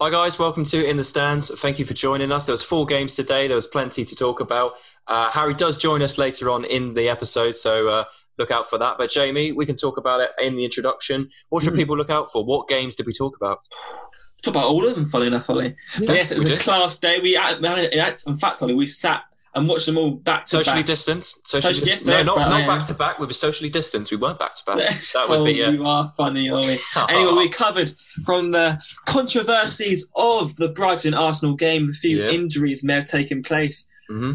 Hi guys, welcome to In the Stands. Thank you for joining us. There was four games today. There was plenty to talk about. Uh, Harry does join us later on in the episode, so uh, look out for that. But Jamie, we can talk about it in the introduction. What should mm. people look out for? What games did we talk about? Talk about all of them, funny enough, Ollie. Yeah, yes, it was a did. class day. We, in fact, Ollie, we sat and watch them all back to socially back. distanced. Socially, socially dis- no, not, not back to back. We were socially distanced. We weren't back to back. That would oh, be. Uh... You are funny, Ollie. anyway, we covered from the controversies of the Brighton Arsenal game. A few yeah. injuries may have taken place. Mm-hmm.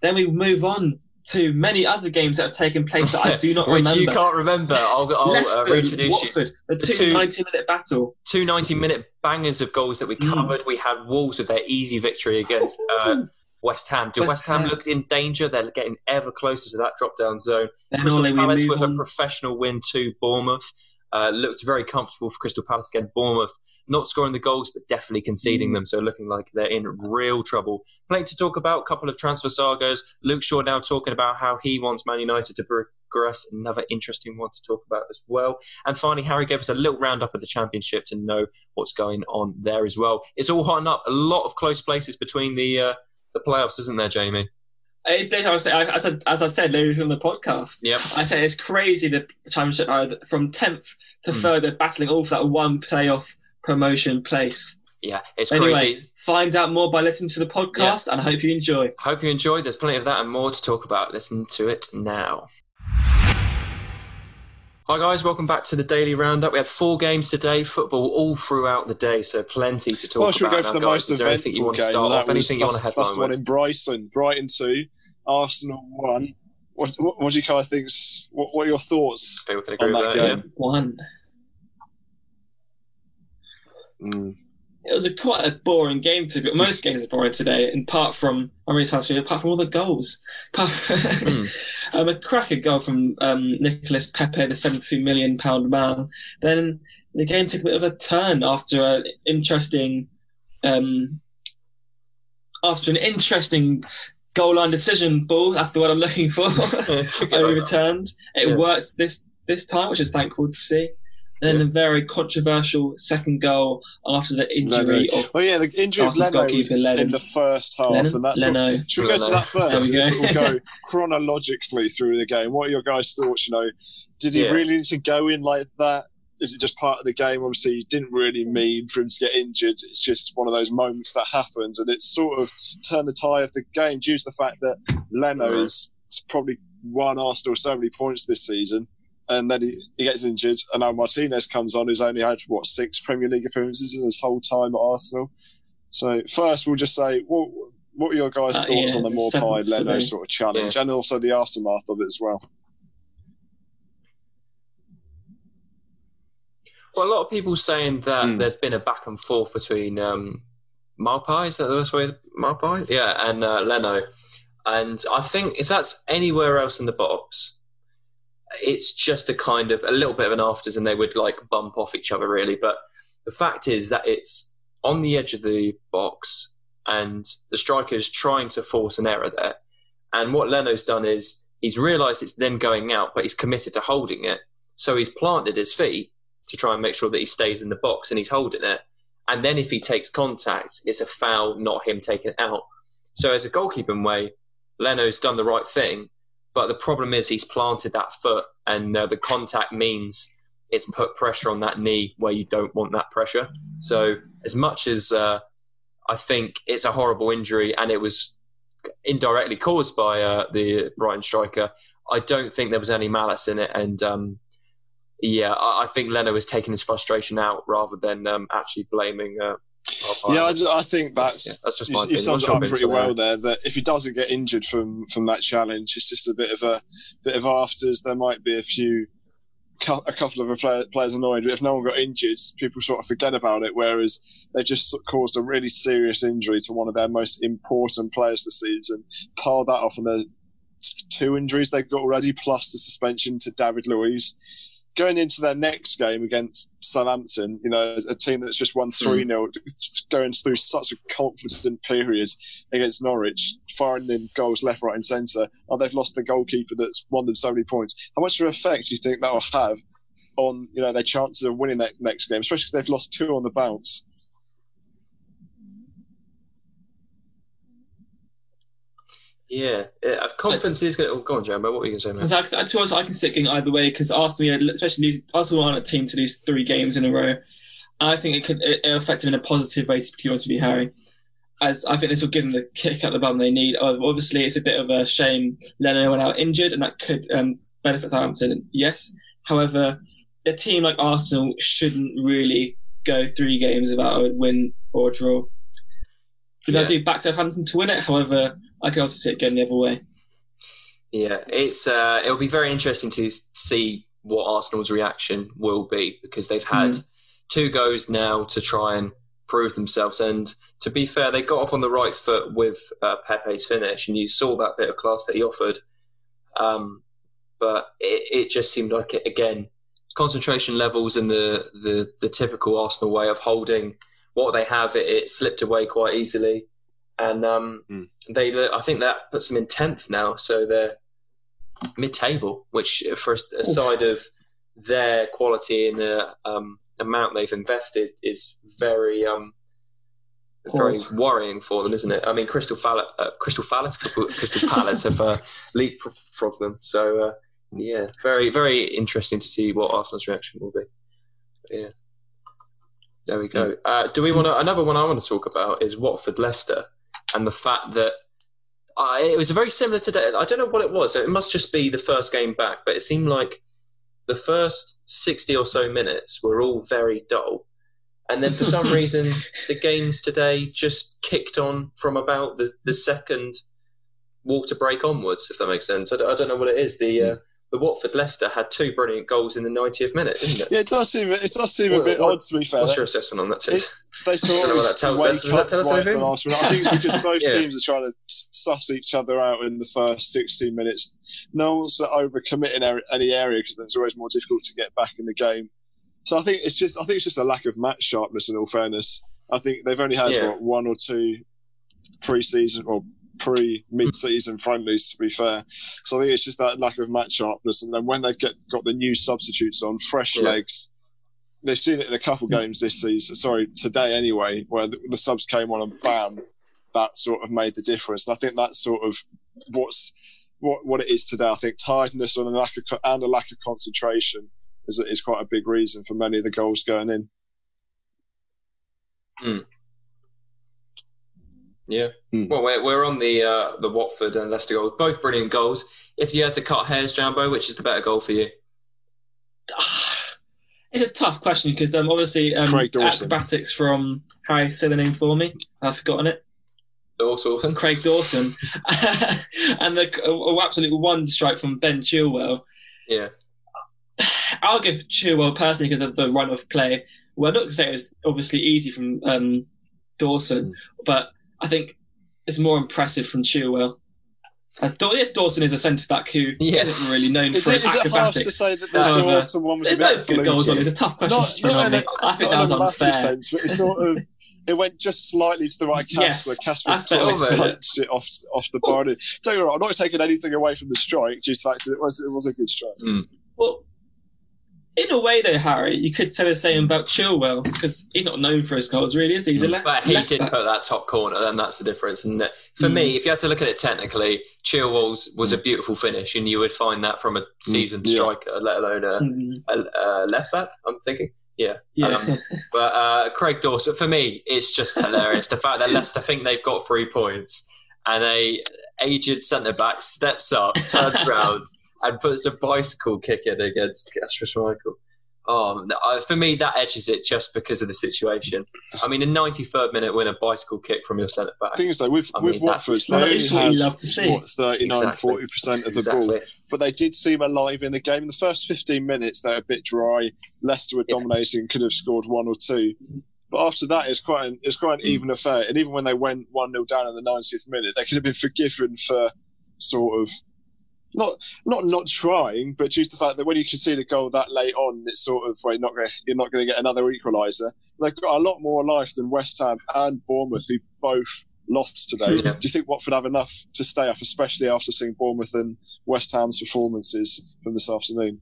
Then we move on to many other games that have taken place that I do not Which remember. you can't remember. I'll, I'll uh, Leicester, uh, reintroduce Watford, you. The two 90 minute battle. Two 90 minute bangers of goals that we mm. covered. Mm. We had Wolves with their easy victory against uh, West Ham. Do West, West Ham, Ham, look in danger? They're getting ever closer to that drop down zone. Then Crystal Palace with on. a professional win to Bournemouth. Uh, looked very comfortable for Crystal Palace again. Bournemouth not scoring the goals, but definitely conceding mm. them. So looking like they're in real trouble. Plenty to talk about. A couple of transfer sagas. Luke Shaw now talking about how he wants Man United to progress. Another interesting one to talk about as well. And finally, Harry gave us a little roundup of the Championship to know what's going on there as well. It's all hotting up. A lot of close places between the uh, the playoffs, isn't there, Jamie? It's as I, as I said later in the podcast. Yep. I said it's crazy the championship are from tenth to mm. further battling all for that one playoff promotion place. Yeah, it's anyway, crazy. Find out more by listening to the podcast, yeah. and I hope you enjoy. Hope you enjoyed. There's plenty of that and more to talk about. Listen to it now. Hi guys, welcome back to the daily roundup. We had four games today, football all throughout the day, so plenty to talk well, should about. we go for the most eventful you want game? to start off? Anything you want to headline That's one in Brighton. Brighton two, Arsenal one. What, what, what do you guys think? What, what, are your thoughts I think we can agree on that, that, game? Yeah. One. Mm it was a quite a boring game to be. Most games are boring today, apart from I'm really sorry, apart from all the goals. mm. Um, a cracker goal from um, Nicolas Pepe, the 72 million pound man. Then the game took a bit of a turn after an interesting, um, after an interesting goal line decision ball. That's the word I'm looking for. Overturned. It yeah. worked this this time, which is thankful to see and then yeah. a very controversial second goal after the injury Leno. of. Oh yeah, the injury of Leno was in the first half, Lennon? and that's Leno. What, should we go to that first? we go. we'll go chronologically through the game. What are your guys' thoughts? You know, did he yeah. really need to go in like that? Is it just part of the game? Obviously, he didn't really mean for him to get injured. It's just one of those moments that happened, and it's sort of turned the tie of the game due to the fact that Leno mm. has probably won Arsenal so many points this season and then he, he gets injured, and now Martinez comes on, who's only had what six Premier League appearances in his whole time at Arsenal. So first, we'll just say what what are your guys' uh, thoughts yeah, on the Maupay Leno sort of challenge, yeah. and also the aftermath of it as well. Well, a lot of people saying that mm. there's been a back and forth between um, Maupay, is that the best way? Maupay, yeah, and uh, Leno. And I think if that's anywhere else in the box, it's just a kind of a little bit of an afters and they would like bump off each other really. But the fact is that it's on the edge of the box and the striker is trying to force an error there. And what Leno's done is he's realised it's them going out, but he's committed to holding it. So he's planted his feet to try and make sure that he stays in the box and he's holding it. And then if he takes contact, it's a foul, not him taking it out. So as a goalkeeping way, Leno's done the right thing but the problem is he's planted that foot, and uh, the contact means it's put pressure on that knee where you don't want that pressure. So as much as uh, I think it's a horrible injury and it was indirectly caused by uh, the Brighton striker, I don't think there was any malice in it. And um, yeah, I, I, think Leno was taking his frustration out rather than um, actually blaming uh, yeah, I, just, I, think that's yeah, that's just my you, you summed it up pretty well there. That if he doesn't get injured from from that challenge, it's just a bit of a bit of afters. There might be a few a couple of players annoyed, but if no one got injured, people sort of forget about it. Whereas they just caused a really serious injury to one of their most important players this season, piled that off on the two injuries they've got already, plus the suspension to David Luiz going into their next game against Southampton, you know, a team that's just won 3 0, mm. going through such a confident period against Norwich, firing in goals left, right, and centre. Oh, they've lost the goalkeeper that's won them so many points. How much of an effect do you think that will have on, you know, their chances of winning that next game, especially because they've lost two on the bounce? Yeah, yeah. Conference is going to. Oh, go on, Jambo. What were you going to say, man? I, to be I can see it going either way because Arsenal, yeah, especially lose, Arsenal aren't a team to lose three games in a row. I think it could it, affect them in a positive way, to be honest with you, Harry. As I think this will give them the kick at the bum they need. Obviously, it's a bit of a shame Leno went out injured, and that could um, benefit Southampton. Yes, however, a team like Arsenal shouldn't really go three games without a win or a draw. You yeah. do back Southampton to win it. However, I can also see it going the other way. Yeah, it's uh, it'll be very interesting to see what Arsenal's reaction will be because they've had mm. two goes now to try and prove themselves. And to be fair, they got off on the right foot with uh, Pepe's finish, and you saw that bit of class that he offered. Um, but it, it just seemed like it again concentration levels in the, the the typical Arsenal way of holding what they have. It, it slipped away quite easily and um, mm. they I think that puts them in tenth now, so they're mid-table, which for a side of their quality and the um, amount they've invested is very um, very oh. worrying for them, isn't it? I mean, Crystal, Fall- uh, Crystal Palace, Crystal Palace have a leap problem, so uh, yeah, very very interesting to see what Arsenal's reaction will be. But, yeah. There we go. Uh, do we want to? Another one I want to talk about is Watford Leicester and the fact that I, it was very similar today. I don't know what it was. It must just be the first game back, but it seemed like the first 60 or so minutes were all very dull. And then for some reason, the games today just kicked on from about the, the second water break onwards, if that makes sense. I don't, I don't know what it is. The uh, the Watford Leicester had two brilliant goals in the 90th minute, didn't it? Yeah, it does seem it does seem what, a bit odd to be fair. What's your assessment on that? Too? It, they sort of what that tells us. Does that tell us right anything? I think it's because both yeah. teams are trying to suss each other out in the first 16 minutes. No one's overcommitting er, any area because it's always more difficult to get back in the game. So I think it's just I think it's just a lack of match sharpness. In all fairness, I think they've only had yeah. what, one or two pre-season or pre mid season friendlies, to be fair. So I think it's just that lack of match sharpness. And then when they've get, got the new substitutes on, fresh yeah. legs, they've seen it in a couple games this season, sorry, today anyway, where the, the subs came on and bam, that sort of made the difference. And I think that's sort of what's what, what it is today. I think tiredness and a lack of, and a lack of concentration is, is quite a big reason for many of the goals going in. Mm. Yeah. Mm. Well, we're, we're on the uh, the Watford and Leicester goals, both brilliant goals. If you had to cut hairs, Jambo, which is the better goal for you? It's a tough question because um, obviously um, acrobatics from Harry, say the name for me. I've forgotten it. Dawson. Craig Dawson. and the oh, absolute one strike from Ben Chilwell. Yeah. I'll give Chilwell personally because of the run of play. Well, not to say it was obviously easy from um, Dawson, mm. but I think it's more impressive from Chilwell. As yes, Dawson is a centre back who yeah. not really known is for it, his is acrobatics. It to say that the However, Dawson one was a bit good goals on. It's a tough question not, to spin on me. I think that was unfair. Sense, but it sort of it went just slightly to the right Kasper. Yes, Kasper sort of punched it off off the bar. Don't get me wrong, I'm not taking anything away from the strike Just the fact that it was it was a good strike. Mm. Well, in a way, though, Harry, you could say the same about Chilwell because he's not known for his goals, really, is he? He's a left. But he left did back. put that top corner, and that's the difference. And for mm. me, if you had to look at it technically, Chilwell's was mm. a beautiful finish, and you would find that from a mm. seasoned yeah. striker, let alone a, mm. a, a, left back. I'm thinking. Yeah, yeah. Um, but uh, Craig Dawson, for me, it's just hilarious. the fact that Leicester think they've got three points, and a aged centre back steps up, turns around and puts a bicycle kick in against Kasper Schmeichel. Oh, for me, that edges it just because of the situation. I mean, a 93rd minute win, a bicycle kick from your centre back. The thing is, though, with, I with mean, Watford, they only has what, 39, exactly. 40% of the exactly. ball, but they did seem alive in the game. In the first 15 minutes, they were a bit dry. Leicester were yeah. dominating, could have scored one or two. But after that, it's quite an, it's quite an mm. even affair. And even when they went 1 0 down in the 90th minute, they could have been forgiven for sort of not not not trying, but due to the fact that when you concede a goal that late on, it's sort of well, you're not going you're not going to get another equaliser. They've got a lot more life than West Ham and Bournemouth, who both lost today. Yeah. Do you think Watford have enough to stay up, especially after seeing Bournemouth and West Ham's performances from this afternoon?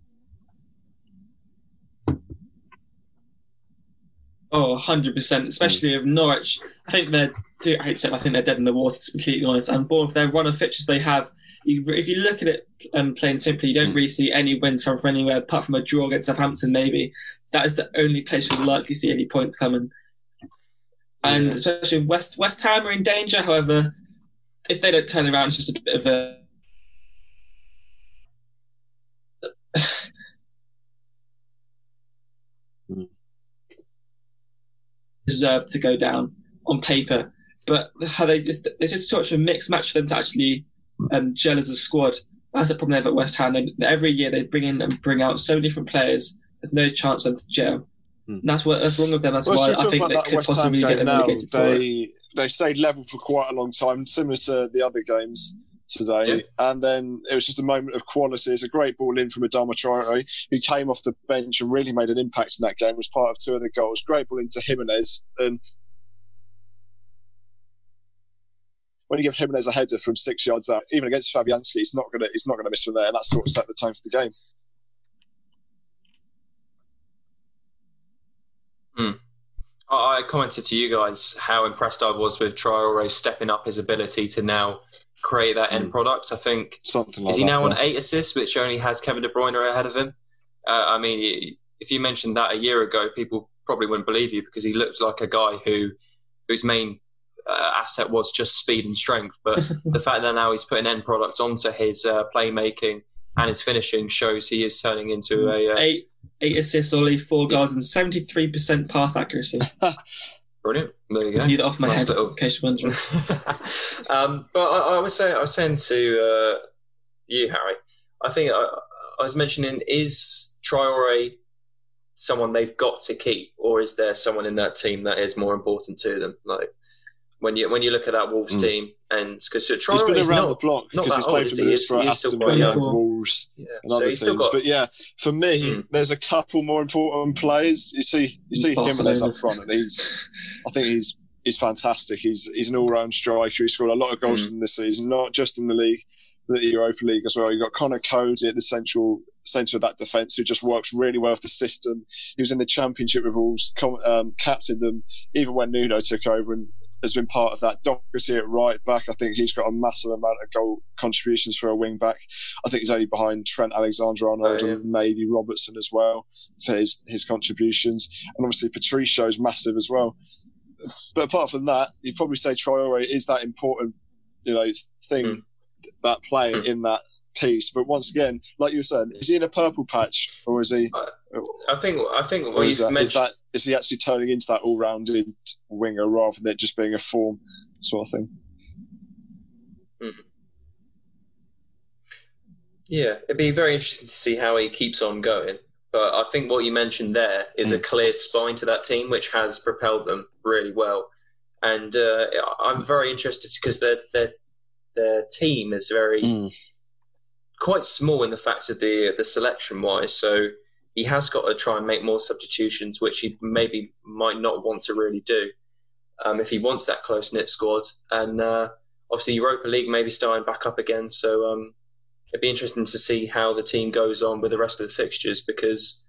Oh, 100%, especially mm. of Norwich. I think they're do accept. I think they're dead in the water. To be completely honest, and Bournemouth, their run of fixtures they have, you, if you look at it um, plain simply, you don't really see any wins come from anywhere apart from a draw against Southampton. Maybe that is the only place you'll likely see any points coming. And yeah. especially West West Ham are in danger. However, if they don't turn around, it's just a bit of a deserve to go down on paper, but how they just it's just such a mixed match for them to actually um, gel as a squad. That's the problem they have at West Ham. They, every year they bring in and bring out so many different players. There's no chance for them to gel. Mm. that's what that's wrong with them. That's well, why I think they could West possibly get them now, They they stayed level for quite a long time, similar to the other games today. Yeah. And then it was just a moment of quality. It's a great ball in from Adama Traore, who came off the bench and really made an impact in that game, was part of two of the goals. Great ball into Jimenez. And when you give Jimenez a header from six yards out, even against Fabianski, he's not gonna he's not gonna miss from there, and that sort of set the tone for the game. Hmm. I commented to you guys how impressed I was with Traore stepping up his ability to now create that end mm. product. I think something like is he that, now yeah. on eight assists, which only has Kevin De Bruyne ahead of him. Uh, I mean, if you mentioned that a year ago, people probably wouldn't believe you because he looked like a guy who whose main uh, asset was just speed and strength. But the fact that now he's putting end product onto his uh, playmaking and his finishing shows he is turning into a uh, eight eight assists, only four goals, and seventy three percent pass accuracy. Brilliant. There you go. I knew that off my nice head. Little... In case you're wondering. um, but I, I, was saying, I was saying to uh, you, Harry. I think I, I was mentioning: is Traore someone they've got to keep, or is there someone in that team that is more important to them? Like when you when you look at that Wolves mm. team, and because Traore he's been around not, the block because he's played for Middlesbrough, Aston Villa, Wolves, yeah. and other so teams. Got, but yeah, for me, mm. there's a couple more important players. You see, you see Jimenez up front, and he's, I think he's he's fantastic. He's he's an all round striker. He scored a lot of goals mm. in this season, not just in the league, but the Europa League as well. You got Connor Cody at the central centre of that defence who just works really well with the system. He was in the Championship with Wolves, um, captained them even when Nuno took over and has been part of that. Doherty at right back, I think he's got a massive amount of goal contributions for a wing back. I think he's only behind Trent Alexander-Arnold oh, yeah. and maybe Robertson as well for his, his contributions. And obviously Patricio's massive as well. But apart from that, you'd probably say Traore is that important, you know, thing, mm. that player mm. in that piece. But once again, like you said, is he in a purple patch or is he? I think I think what is, that, mentioned... is that is he actually turning into that all-rounded winger rather than it just being a form sort of thing? Mm. Yeah, it'd be very interesting to see how he keeps on going. But I think what you mentioned there is a clear spine to that team, which has propelled them really well. And uh, I'm very interested because their their their team is very mm quite small in the fact of the the selection wise. So he has got to try and make more substitutions, which he maybe might not want to really do um, if he wants that close knit squad. And uh, obviously Europa League maybe starting back up again. So um, it'd be interesting to see how the team goes on with the rest of the fixtures because.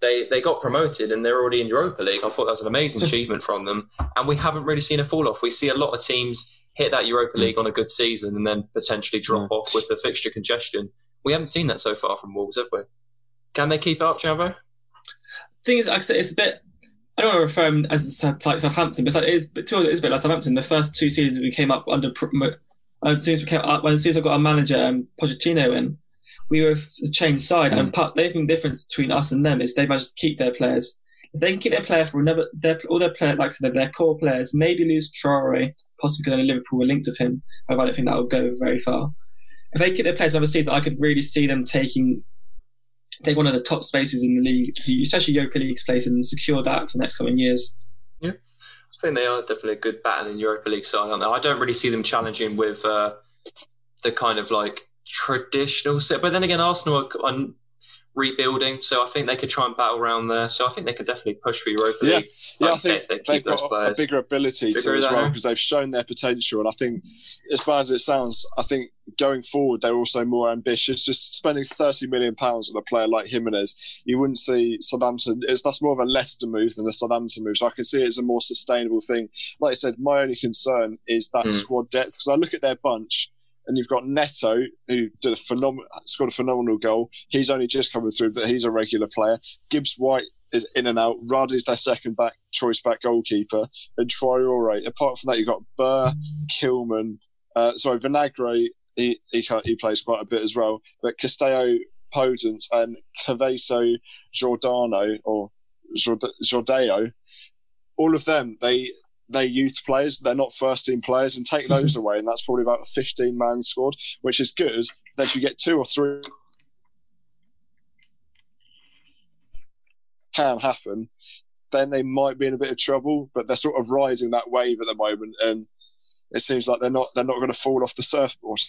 They, they got promoted and they're already in Europa League. I thought that was an amazing achievement from them. And we haven't really seen a fall off. We see a lot of teams hit that Europa mm. League on a good season and then potentially drop off with the fixture congestion. We haven't seen that so far from Wolves, have we? Can they keep up, Jambo? Thing is, it's a bit. I don't want to refer them as like Southampton, but it's, like, it's, it's a bit like Southampton. The first two seasons we came up under, as soon as we came up, as soon as we got our manager um, Pochettino in, we were a changed side. Mm. And part, the only difference between us and them is they managed to keep their players. If they can keep their player for another, their, all their player, like I said, their core players, maybe lose Traore, possibly going to Liverpool were linked with him. However, I don't think that will go very far. If they keep their players overseas, I could really see them taking take one of the top spaces in the league, especially Europa League's place, and secure that for the next coming years. Yeah, I think they are definitely a good battle in Europa League side, aren't they? I don't really see them challenging with uh, the kind of like traditional set, but then again, Arsenal are rebuilding, so I think they could try and battle around there. So I think they could definitely push for Europa League. Yeah, yeah, I think they have got a, a, bigger ability bigger to as well because they've shown their potential, and I think as bad as it sounds, I think going forward they're also more ambitious. Just spending thirty million pounds on a player like Jimenez, you wouldn't see Southampton. It's that's more of a Leicester move than a Southampton move. So I can see it as a more sustainable thing. Like I said, my only concern is that mm. squad depth because I look at their bunch and you've got Neto, who did a scored a phenomenal goal. He's only just coming through, but he's a regular player. Gibbs White is in and out. Rudd is their second back choice back goalkeeper, and Traore. Apart from that, you've got Buur, Kilman, uh, sorry, Vinagre. He, he he plays quite a bit as well, but Castello, Podence, and Caveso Giordano or Jordeo, all of them they they're youth players. They're not first team players, and take those away, and that's probably about a 15 man squad, which is good. Then if you get two or three, can happen. Then they might be in a bit of trouble, but they're sort of riding that wave at the moment, and it seems like they're not they're not going to fall off the surfboard.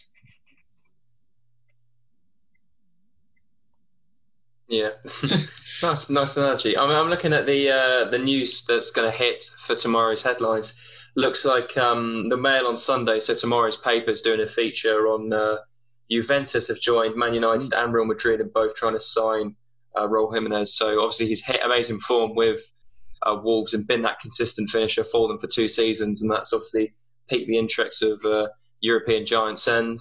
Yeah, nice, nice analogy. I mean, I'm looking at the uh, the news that's going to hit for tomorrow's headlines. Looks like um, the Mail on Sunday. So tomorrow's paper is doing a feature on uh, Juventus have joined Man United and Real Madrid, and both trying to sign uh, Raul Jimenez. So obviously he's hit amazing form with uh, Wolves and been that consistent finisher for them for two seasons, and that's obviously piqued the interest of uh, European giants. And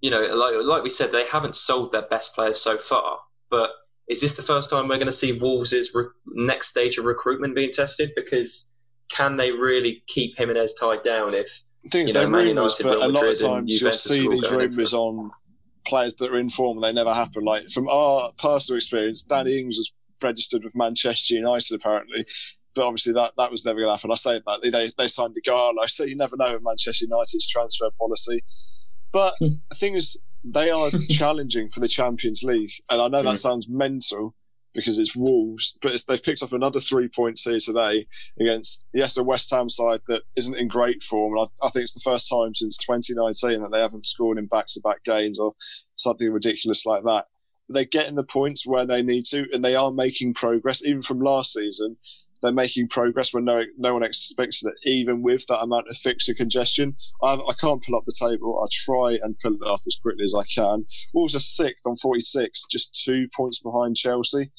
you know, like like we said, they haven't sold their best players so far, but is this the first time we're going to see Wolves' re- next stage of recruitment being tested? Because can they really keep Jimenez tied down if things you know, they're rumours, but a lot of times you'll see these rumours on players that are in form and they never happen. Like from our personal experience, Danny Ings was registered with Manchester United apparently, but obviously that, that was never going to happen. I say that they they signed Ighalo, so you never know with Manchester United's transfer policy. But hmm. the thing is, they are challenging for the Champions League, and I know that sounds mental because it's Wolves, but it's, they've picked up another three points here today against yes a West Ham side that isn't in great form, and I, I think it's the first time since 2019 that they haven't scored in back-to-back games or something ridiculous like that. They're getting the points where they need to, and they are making progress even from last season they're making progress when no no one expects it, even with that amount of fixture congestion. I can not pull up the table. I try and pull it up as quickly as I can. Wolves are sixth on 46, just two points behind Chelsea,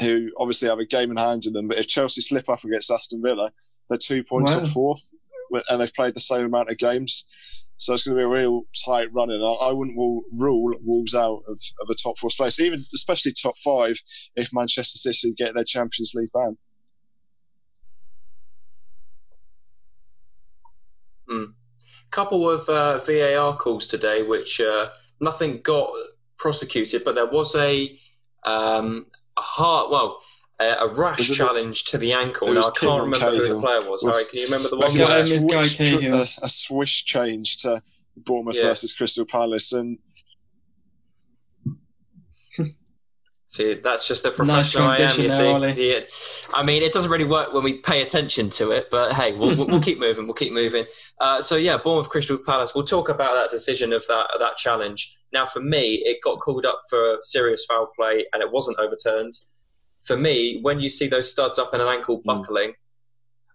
who obviously have a game in hand in them. But if Chelsea slip up against Aston Villa, they're two points wow. off fourth, and they've played the same amount of games. So it's going to be a real tight run, and I, wouldn't rule Wolves out of, of a top four space, even especially top five, if Manchester City get their Champions League ban. Mm. Couple of uh, VAR calls today, which uh, nothing got prosecuted, but there was a um, a hard, well, a, a rash challenge to the ankle. Now I can't remember Cahill. who the player was. Harry, can you remember the one? Like a, swish, a, a swish change to Bournemouth yeah. versus Crystal Palace, and See, that's just the professional nice I am. You see, yeah. I mean, it doesn't really work when we pay attention to it, but hey, we'll, we'll, keep moving. We'll keep moving. Uh, so yeah, Bournemouth Crystal Palace. We'll talk about that decision of that of that challenge. Now, for me, it got called up for serious foul play, and it wasn't overturned. For me, when you see those studs up and an ankle hmm. buckling, mm.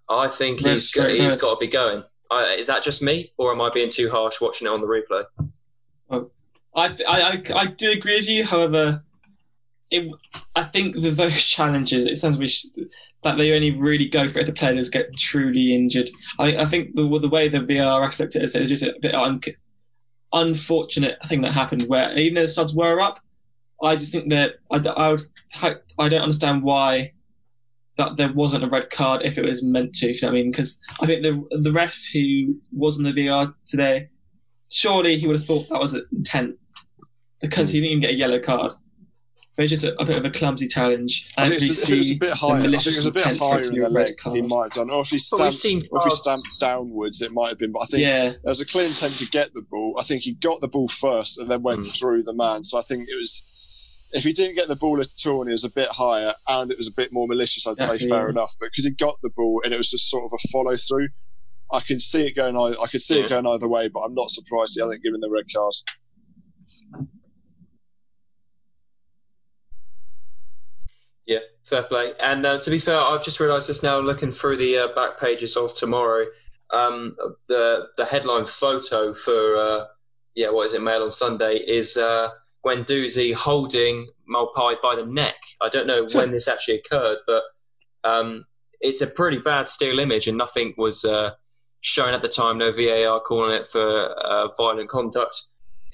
I think he's got, he's got to be going. I, is that just me, or am I being too harsh watching it on the replay? I, I, I do agree with you. However, it, I think with those challenges, it sounds that they only really go for it if the players get truly injured. I, I think the, the way the VAR looked at it is just a bit un, unfortunate thing that happened where even though the subs were up, I just think that I, I, would, I don't understand why that there wasn't a red card if it was meant to. You know what I mean? Because I think the the ref who was in the VR today, surely he would have thought that was intent because he hmm. didn't even get a yellow card. But it's just a, a, bit of a clumsy challenge. I think it's, a, it's a bit higher. I think it's a bit higher in the leg he might have done. Or if he stamped, or if he stamped downwards, it might have been. But I think yeah. was a clear intent to get the ball. I think he got the ball first and then went mm. through the man. So I think it was. If he didn't get the ball at all and it was a bit higher and it was a bit more malicious, I'd say fair enough. But because he got the ball and it was just sort of a follow through, I can see it going. I could see yeah. it going either way. But I'm not surprised he hasn't given the red card. Yeah, fair play. And uh, to be fair, I've just realised this now looking through the uh, back pages of tomorrow. Um, the the headline photo for uh, yeah, what is it? Mail on Sunday is uh, Guendouzi holding Maupay by the neck. I don't know when this actually occurred, but um, it's a pretty bad still image, and nothing was uh, shown at the time. No VAR calling it for uh, violent conduct.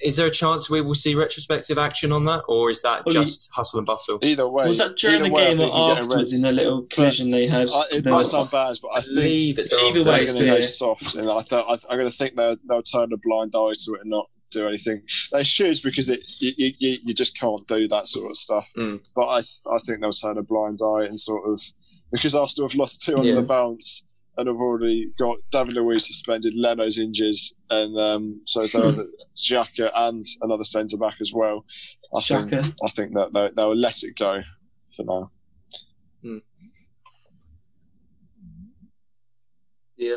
Is there a chance we will see retrospective action on that, or is that well, just hustle and bustle? Either way, was that during the way, game or afterwards in the little collision they had? I, it might sound bad, but I think it's either way, they're going to go soft, and I thought I, am going to think they'll, they'll turn a blind eye to it and not do anything. They should because it you, you, you just can't do that sort of stuff. Mm. But I I think they'll turn a blind eye and sort of because Arsenal have lost two on yeah. the bounce and I've already got David Luiz suspended, Leno's injured, and um, so there hmm. Xhaka and another centre back as well. I think I think that they, they'll let it go for now. Hmm. Yeah,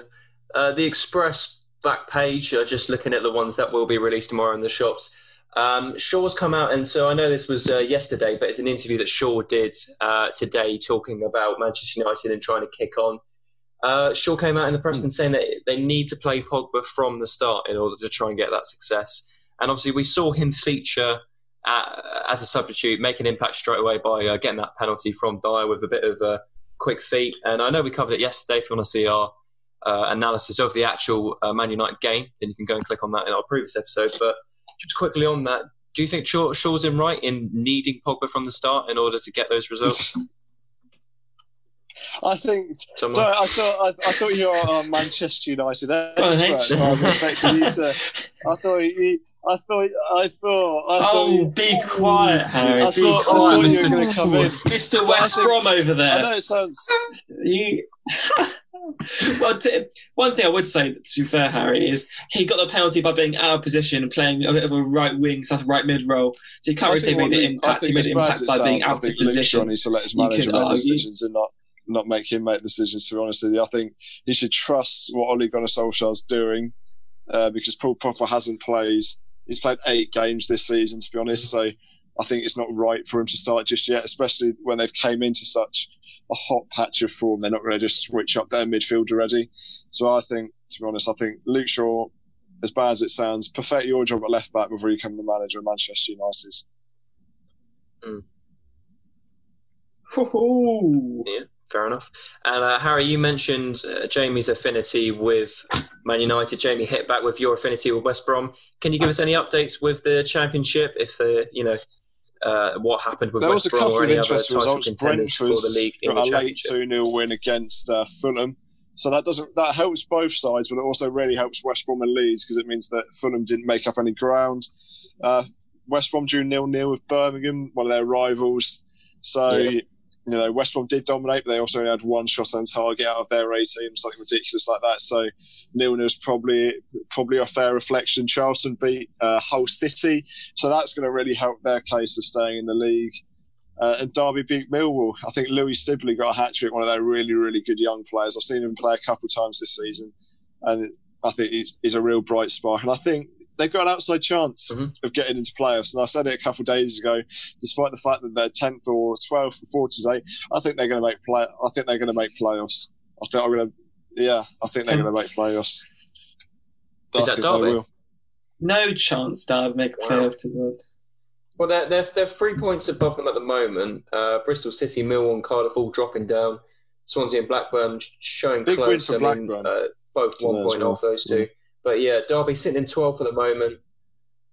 uh, the Express back page. Uh, just looking at the ones that will be released tomorrow in the shops. Um, Shaw's come out, and so I know this was uh, yesterday, but it's an interview that Shaw did uh, today, talking about Manchester United and trying to kick on. Uh, Shaw came out in the press and saying that they need to play Pogba from the start in order to try and get that success. And obviously, we saw him feature uh, as a substitute, make an impact straight away by uh, getting that penalty from Dier with a bit of a quick feet. And I know we covered it yesterday. If you want to see our uh, analysis of the actual uh, Man United game, then you can go and click on that in our previous episode. But just quickly on that, do you think Shaw, Shaw's in right in needing Pogba from the start in order to get those results? I think. Sorry, I thought I, I, thought you were a Manchester United expert, so I was expecting you to. I thought you. I thought. I thought. I oh, you, be quiet, Harry. I be thought, quiet, I thought you were going to come in, Mr. West Brom over there. I know it sounds. You. well, t- one thing I would say, to be fair, Harry, is he got the penalty by being out of position and playing a bit of a right wing, sort of right mid role. So he can't really say made an impact. He made an impact by being out of position. He needs to let his manager make decisions and not not make him make decisions. To be honest with you, I think he should trust what Ole Gunnar Solskjaer's doing uh, because Paul Pogba hasn't played. He's played eight games this season, to be honest. So I think it's not right for him to start just yet, especially when they've came into such a hot patch of form. They're not ready to just switch up their midfield already. So I think, to be honest, I think Luke Shaw, as bad as it sounds, perfect your job at left back before you become the manager of Manchester United. Mm. Yeah fair enough. And uh, Harry, you mentioned uh, Jamie's affinity with Man United. Jamie hit back with your affinity with West Brom. Can you give us any updates with the Championship? If the you know uh, what happened with there West was a couple of interesting results. Brentford's got a late two 0 win against uh, Fulham. So that doesn't that helps both sides, but it also really helps West Brom and Leeds because it means that Fulham didn't make up any ground. Uh, West Brom drew nil nil with Birmingham, one of their rivals. So yeah you know, West Brom did dominate, but they also only had one shot on target out of their A team, something ridiculous like that. So nil is probably probably a fair reflection. Charlton beat uh, Hull City, so that's going to really help their case of staying in the league. Uh, and Derby beat Millwall. I think Louis Sibley got a hat trick, one of their really, really good young players. I've seen him play a couple times this season, and I think he's, he's a real bright spark. And I think they've got an outside chance mm-hmm. of getting into playoffs. And I said it a couple of days ago, despite the fact that they're tenth or twelfth before today, I think they're going to make play. I think they're going to make playoffs. I think I'm going to, yeah, I think they're going to make playoffs. Is that Derby? No chance Derby make a playoff wow. to that. Well, they're, they're, they're three points above them at the moment. Uh, Bristol City, Millwall, and Cardiff all dropping down. Swansea and Blackburn showing Big close. Win for I mean, Blackburn. Uh, both one point off those two. Yeah. But yeah, Derby sitting in 12th at the moment.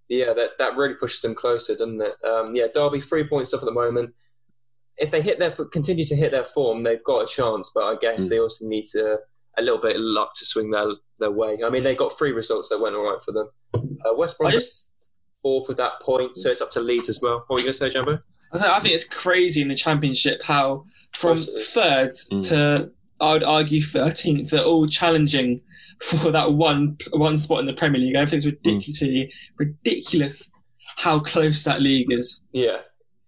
Yeah, that, that really pushes them closer, doesn't it? Um, yeah, Derby three points off at the moment. If they hit their continue to hit their form, they've got a chance. But I guess mm. they also need to a little bit of luck to swing their their way. I mean, they got three results that went all right for them. Uh, West Brom just... fourth at that point, so it's up to Leeds as well. What were you going to say, Jumbo? I think it's crazy in the Championship how from third mm. to I would argue thirteenth, they're all challenging for that one one spot in the Premier League. I think it's ridiculously mm. ridiculous how close that league is. Yeah,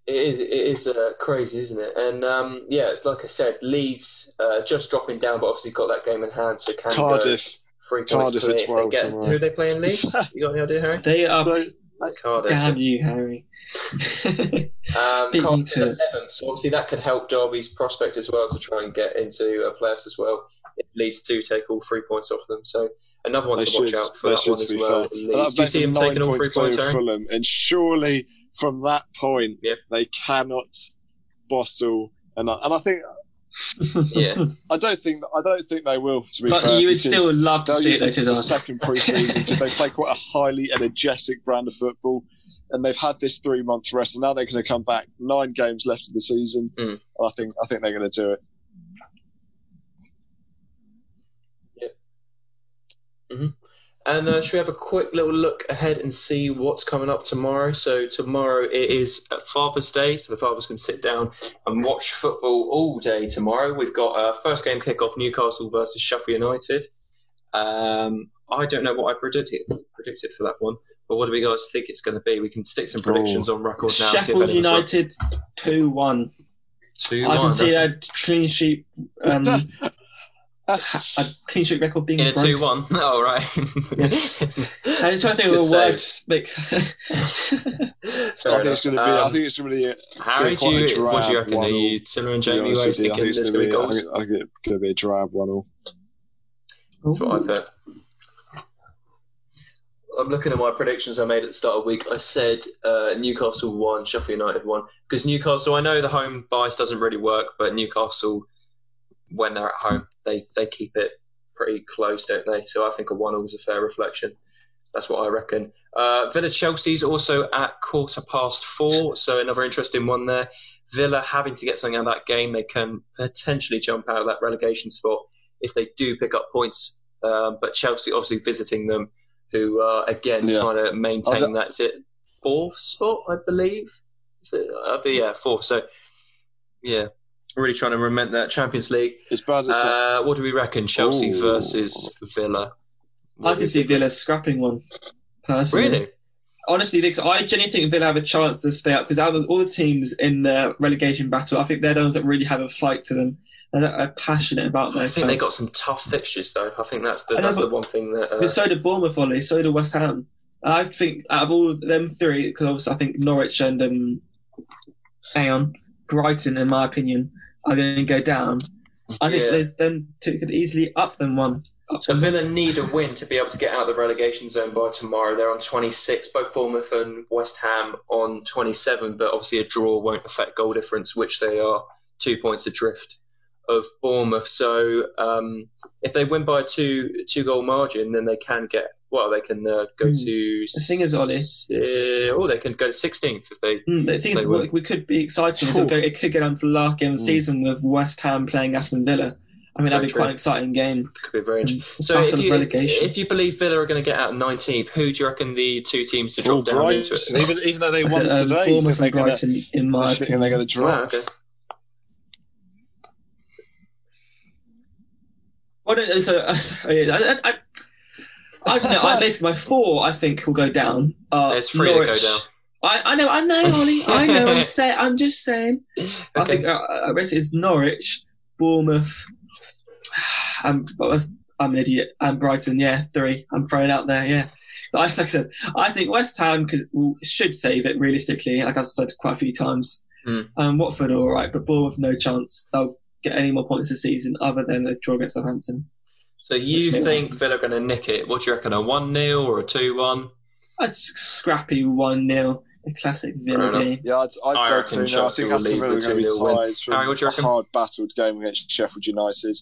it is, it is uh, crazy, isn't it? And um, yeah, like I said, Leeds uh, just dropping down, but obviously got that game in hand, so can Cardiff. Three Cardiff at 12 get, Who are they playing Leeds? you got any idea, Harry? They are. So, Cardiff. Damn you, Harry. Um, Cardiff to it. 11, so obviously that could help Derby's prospect as well to try and get into a playoffs as well. If Leeds do take all three points off them, so another one They to watch out for they that one to as be well. fair. Leeds. Do you see him taking all three points, to Aaron? Fulham, and surely from that point Yep. they cannot bottle. And I, and I think Yeah. I don't think I don't think they will. To be but fair, you would still love to see it, use though, this as a second pre-season because they play quite a highly energetic brand of football, and they've had this three-month rest, and now they're going to come back. Nine games left of the season, Mm. and I think I think they're going to do it. And uh, should we have a quick little look ahead and see what's coming up tomorrow? So tomorrow it is Father's Day, so the fathers can sit down and watch football all day tomorrow. We've got a first game kickoff Newcastle versus Sheffield United. Um, I don't know what I predicted predicted for that one, but what do we guys think it's going to be? We can stick some predictions on record now. see if Sheffield. United 2 1. Two I can see a clean sheet. Um, a clean sheet record being in a broken. two one. Oh right. Yes. I was trying to think Good of a save. word. to make- I think it's going to be. enough. I Um, think it's going to be. A, Harry, do quite a you, what do you drab reckon? Are one-all, you similar and Jamie? honest Are you with you. I thinking think it's there's going going to to be. be goals? I think it's going to be a drab one. All. That's what I bet. I'm looking at my predictions I made at the start of the week. I said uh, Newcastle won, Sheffield United won. Because Newcastle, I know the home bias doesn't really work, but Newcastle, when they're at home, they, they keep it pretty close, don't they? So I think a 1 was a fair reflection. That's what I reckon. Uh, Villa Chelsea's also at quarter past four, so another interesting one there. Villa having to get something out of that game, they can potentially jump out of that relegation spot if they do pick up points. Um, but Chelsea obviously visiting them, who are again Yeah. trying to maintain that- that. Is it fourth spot, I believe? Is it, I yeah, fourth. So yeah, really trying to remember that Champions League. It's bad as Uh, what do we reckon? Chelsea Ooh. versus Villa. I What do can see think? Villa scrapping one. Personally. Really? Honestly, because I genuinely think Villa have a chance to stay up because out of all the teams in the relegation battle, I think they're the ones that really have a fight to them and that are passionate about their I think they club. got some tough fixtures though. I think that's the I know, the one thing that. Uh, But so did Bournemouth, Ollie. So did West Ham. I think out of all of them three, because obviously I think Norwich and um, Aeon, Brighton, in my opinion, are going to go down. I think Yeah. there's them two could easily up them one. Up So them. Villa need a win to be able to get out of the relegation zone by tomorrow. They're on 26, both Bournemouth and West Ham on 27, but obviously a draw won't affect goal difference, which they are two points adrift of Bournemouth. So um, if they win by a two two goal margin, then they can get well. They can uh, go Hmm. to The thing is, Ollie- s- uh, oh, they can go to 16th if they. Mm, the thing is, They what will. we could be exciting. is it'll go, it could get on to the last game of the Mm. season with West Ham playing Aston Villa. I mean, that'd Very be quite an exciting game. Could be very interesting. Mm, So if you, relegation. if you believe Villa are going to get out 19th, who do you reckon the two teams to Well, drop down into it? even even though they I won said, um, today, you Bournemouth they're and going to Brighton, in my think they're opinion. going to drop. Wow, okay. Why don't, so, uh, I, I, I, I don't know. I, basically, my four, I think, will go down. Uh, There's three that Norwich. go down. I, I know, I know, Ollie. I know. I'm saying. I'm just saying. I Okay. think uh, uh, basically it's Norwich, Bournemouth. I'm, I'm an idiot. And Brighton, yeah, three. I'm throwing out there, yeah. So I, like I said, I think West Ham could, will, should save it realistically. Like I've said quite a few times. Hmm. Um, Watford are all right, but Bournemouth no chance. They'll get any more points this season other than a draw against Southampton. So you Which think Villa are going to nick it? What do you reckon? A one 0 or a two one? A scrappy one 0 a classic Fair Villa enough. game. Yeah, I'd, I'd I say reckon two 0 I Chelsea think will Aston leave Villa are with going to be 2-0 win. tied from Harry, what do you a reckon? hard battled game against Sheffield United.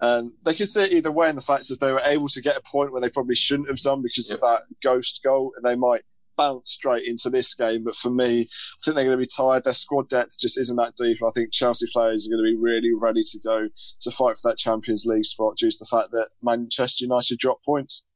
And they could see it either way in the fact that they were able to get a point when they probably shouldn't have done because of that ghost goal, and they might bounce straight into this game. But for me, I think they're going to be tired. Their squad depth just isn't that deep. I think Chelsea players are going to be really ready to go to fight for that Champions League spot due to the fact that Manchester United dropped points.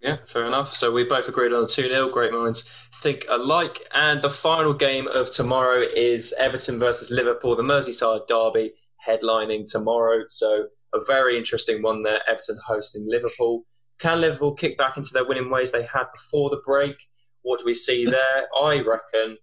Yeah, fair enough. So we both agreed on a 2 0. Great minds think alike. And the final game of tomorrow is Everton versus Liverpool, the Merseyside derby, headlining tomorrow. So a very interesting one there. Everton hosting Liverpool. Can Liverpool kick back into their winning ways they had before the break? What do we see there? I reckon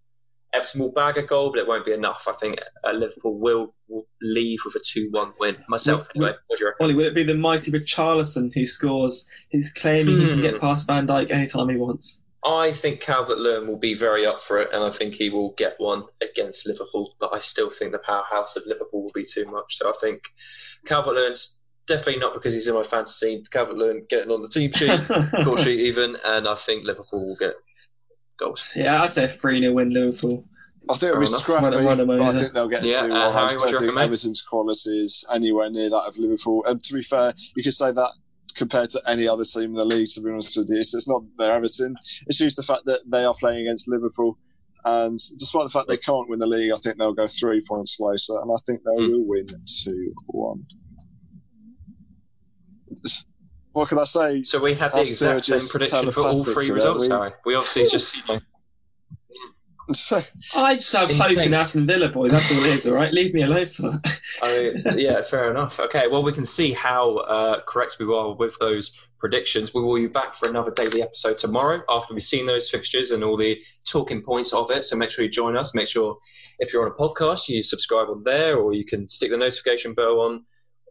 Everton will bag a goal, but it won't be enough. I think Liverpool will, will leave with a 2 1 win. Myself, Will- anyway. What do you reckon? Ollie, will it be the mighty Richarlison who scores? He's claiming he can Hmm. get past Van Dijk anytime he wants. I think Calvert Lewin will be very up for it, and I think he will get one against Liverpool. But I still think the powerhouse of Liverpool will be too much. So I think Calvert Lewin's definitely not because he's in my fantasy. Calvert Lewin getting on the team sheet, score sheet even, and I think Liverpool will get goals. yeah, I say 3 0 win Liverpool. I think it'll be enough. scrappy, Run run but I think they'll get Yeah, two. uh, I Harry, just do you don't think reckon, mate? Everton's quality is anywhere near that of Liverpool. And to be fair, you could say that compared to any other team in the league. To be honest with you, so it's not that they're Everton. It's just the fact that they are playing against Liverpool. And despite the fact they can't win the league, I think they'll go three points closer, and I think they Hmm. will win two one. What can I say? So we had the exact same prediction for all three results, Harry. We obviously just. You know, I just have hope Insane. in Aston Villa, boys. That's all it is, all right? Leave me alone for that. I mean, yeah, fair enough. Okay, well, we can see how uh, correct we were with those predictions. We will be back for another daily episode tomorrow after we've seen those fixtures and all the talking points of it. So make sure you join us. Make sure if you're on a podcast, you subscribe on there, or you can stick the notification bell on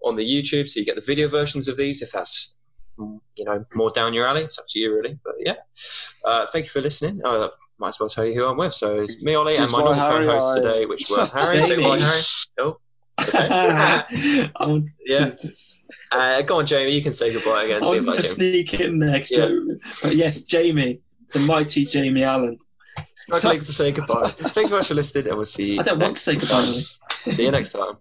on the YouTube so you get the video versions of these if that's mm, you know more down your alley. It's up to you, really. But yeah, uh, thank you for listening. Uh, might as well tell you who I'm with. So it's me, Ollie, and my by normal Harry, co-host I- today, which were Harry. Say Jamie. goodbye, Harry. Oh, okay. I want Yeah. Uh, go on, Jamie. You can say goodbye again. I See wanted to later. sneak in next, Yeah. Joe. But yes, Jamie, the mighty Jamie Allen. Struggling to say goodbye. Thank you very much for listening, and we'll see you. I don't want to say goodbye. See you next time.